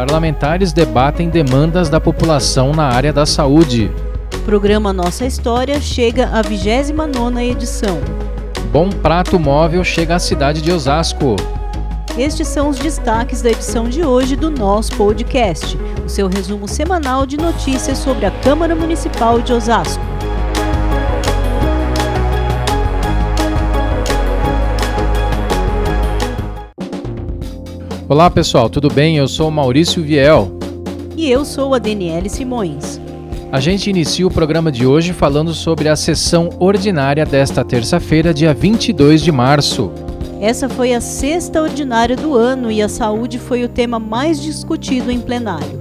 Parlamentares debatem demandas da população na área da saúde. Programa Nossa História chega à 29ª edição. Bom Prato Móvel chega à cidade de Osasco. Estes são os destaques da edição de hoje do nosso podcast, o seu resumo semanal de notícias sobre a Câmara Municipal de Osasco. Olá pessoal, tudo bem? Eu sou o Maurício Viel. E eu sou a Daniele Simões. A gente inicia o programa de hoje falando sobre a sessão ordinária desta terça-feira, dia 22 de março. Essa foi a sexta ordinária do ano e a saúde foi o tema mais discutido em plenário.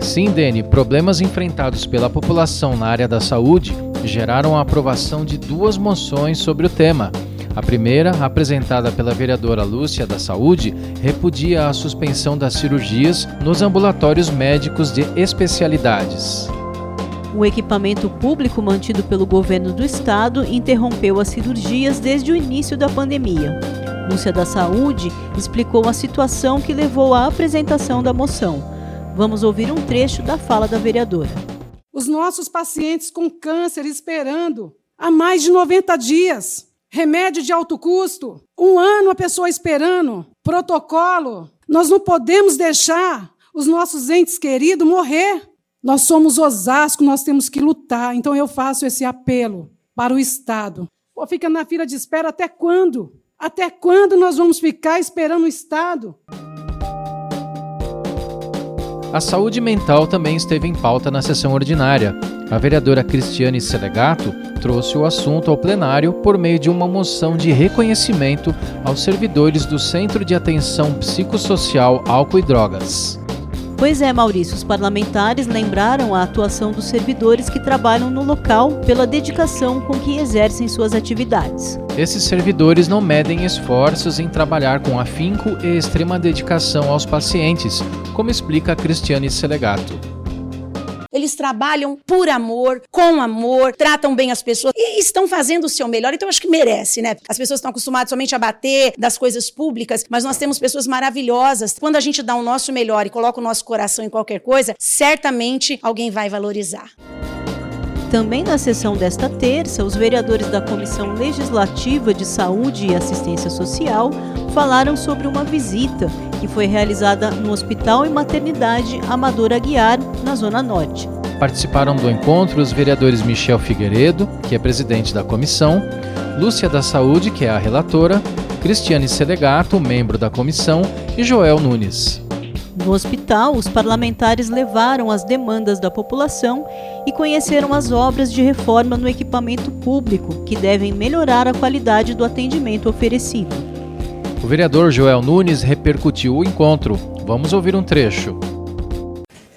Sim, Dene, problemas enfrentados pela população na área da saúde geraram a aprovação de duas moções sobre o tema. A primeira, apresentada pela vereadora Lúcia da Saúde, repudia a suspensão das cirurgias nos ambulatórios médicos de especialidades. O equipamento público mantido pelo governo do estado interrompeu as cirurgias desde o início da pandemia. Lúcia da Saúde explicou a situação que levou à apresentação da moção. Vamos ouvir um trecho da fala da vereadora. Os nossos pacientes com câncer esperando há mais de 90 dias remédio de alto custo, um ano a pessoa esperando, protocolo. Nós não podemos deixar os nossos entes queridos morrer. Nós somos Osasco, nós temos que lutar. Então eu faço esse apelo para o Estado. Pô, fica na fila de espera até quando? Até quando nós vamos ficar esperando o Estado? A saúde mental também esteve em pauta na sessão ordinária. A vereadora Cristiane Selegato trouxe o assunto ao plenário por meio de uma moção de reconhecimento aos servidores do Centro de Atenção Psicossocial Álcool e Drogas. Pois é, Maurício, os parlamentares lembraram a atuação dos servidores que trabalham no local pela dedicação com que exercem suas atividades. Esses servidores não medem esforços em trabalhar com afinco e extrema dedicação aos pacientes, como explica Cristiane Selegato. Eles trabalham por amor, com amor, tratam bem as pessoas e estão fazendo o seu melhor. Então, acho que merece, né? As pessoas estão acostumadas somente a bater das coisas públicas, mas nós temos pessoas maravilhosas. Quando a gente dá o nosso melhor e coloca o nosso coração em qualquer coisa, certamente alguém vai valorizar. Também na sessão desta terça, os vereadores da Comissão Legislativa de Saúde e Assistência Social falaram sobre uma visita que foi realizada no Hospital e Maternidade Amadora Aguiar, na Zona Norte. Participaram do encontro os vereadores Michel Figueiredo, que é presidente da comissão, Lúcia da Saúde, que é a relatora, Cristiane Selegato, membro da comissão, e Joel Nunes. No hospital, os parlamentares levaram as demandas da população e conheceram as obras de reforma no equipamento público que devem melhorar a qualidade do atendimento oferecido. O vereador Joel Nunes repercutiu o encontro. Vamos ouvir um trecho.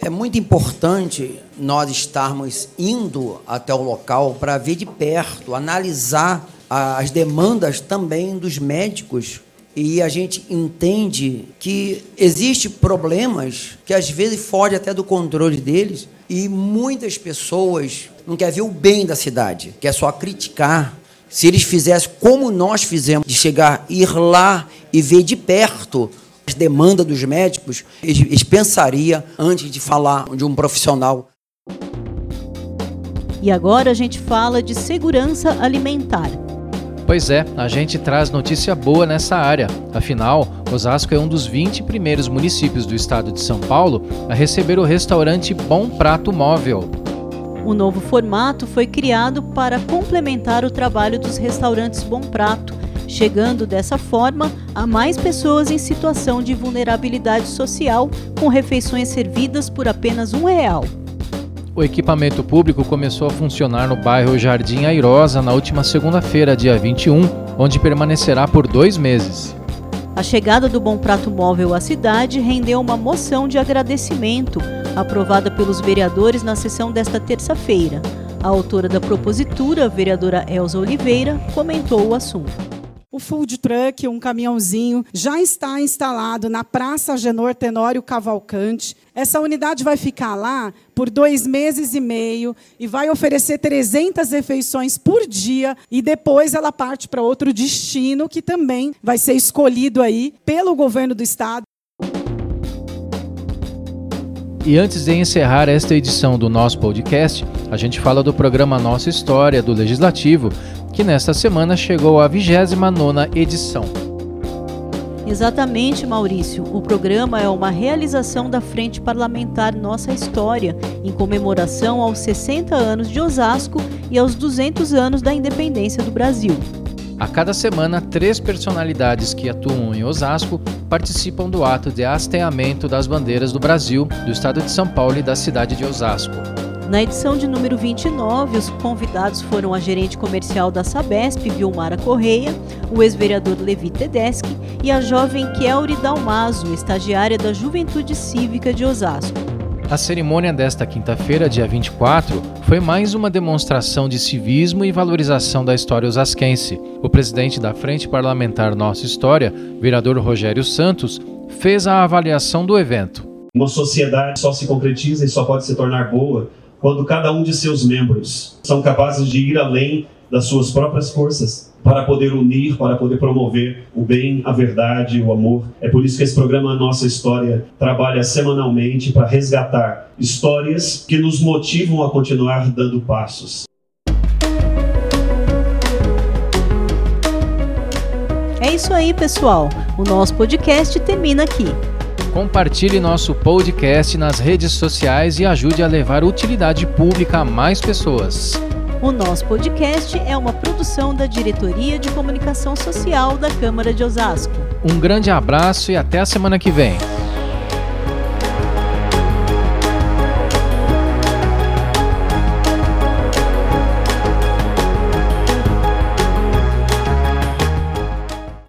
É muito importante nós estarmos indo até o local para ver de perto, analisar as demandas também dos médicos e a gente entende que existe problemas que às vezes fogem até do controle deles e muitas pessoas não querem ver o bem da cidade, quer só criticar. Se eles fizessem como nós fizemos, de chegar, ir lá e ver de perto as demandas dos médicos, eles, pensariam antes de falar de um profissional. E agora a gente fala de segurança alimentar. Pois é, a gente traz notícia boa nessa área. Afinal, Osasco é um dos 20 primeiros municípios do estado de São Paulo a receber o restaurante Bom Prato Móvel. O novo formato foi criado para complementar o trabalho dos restaurantes Bom Prato, chegando dessa forma a mais pessoas em situação de vulnerabilidade social, com refeições servidas por apenas um real. O equipamento público começou a funcionar no bairro Jardim Airosa na última segunda-feira, dia 21, onde permanecerá por dois meses. A chegada do Bom Prato Móvel à cidade rendeu uma moção de agradecimento, aprovada pelos vereadores na sessão desta terça-feira. A autora da propositura, vereadora Elza Oliveira, comentou o assunto. O food truck, um caminhãozinho, já está instalado na Praça Genor Tenório Cavalcante. Essa unidade vai ficar lá por dois meses e meio e vai oferecer 300 refeições por dia e depois ela parte para outro destino que também vai ser escolhido aí pelo governo do estado. E antes de encerrar esta edição do nosso podcast, a gente fala do programa Nossa História do Legislativo, que nesta semana chegou à 29ª edição. Exatamente, Maurício. O programa é uma realização da Frente Parlamentar Nossa História, em comemoração aos 60 anos de Osasco e aos 200 anos da independência do Brasil. A cada semana, três personalidades que atuam em Osasco participam do ato de hasteamento das bandeiras do Brasil, do estado de São Paulo e da cidade de Osasco. Na edição de número 29, os convidados foram a gerente comercial da Sabesp, Vilmara Correia, o ex-vereador Levi Tedeschi e a jovem Kelly Dalmaso, estagiária da Juventude Cívica de Osasco. A cerimônia desta quinta-feira, dia 24, foi mais uma demonstração de civismo e valorização da história osasquense. O presidente da Frente Parlamentar Nossa História, vereador Rogério Santos, fez a avaliação do evento. Uma sociedade só se concretiza e só pode se tornar boa quando cada um de seus membros são capazes de ir além das suas próprias forças para poder unir, para poder promover o bem, a verdade, o amor. É por isso que esse programa Nossa História trabalha semanalmente para resgatar histórias que nos motivam a continuar dando passos. É isso aí, pessoal. O nosso podcast termina aqui. Compartilhe nosso podcast nas redes sociais e ajude a levar utilidade pública a mais pessoas. O nosso podcast é uma produção da Diretoria de Comunicação Social da Câmara de Osasco. Um grande abraço e até a semana que vem.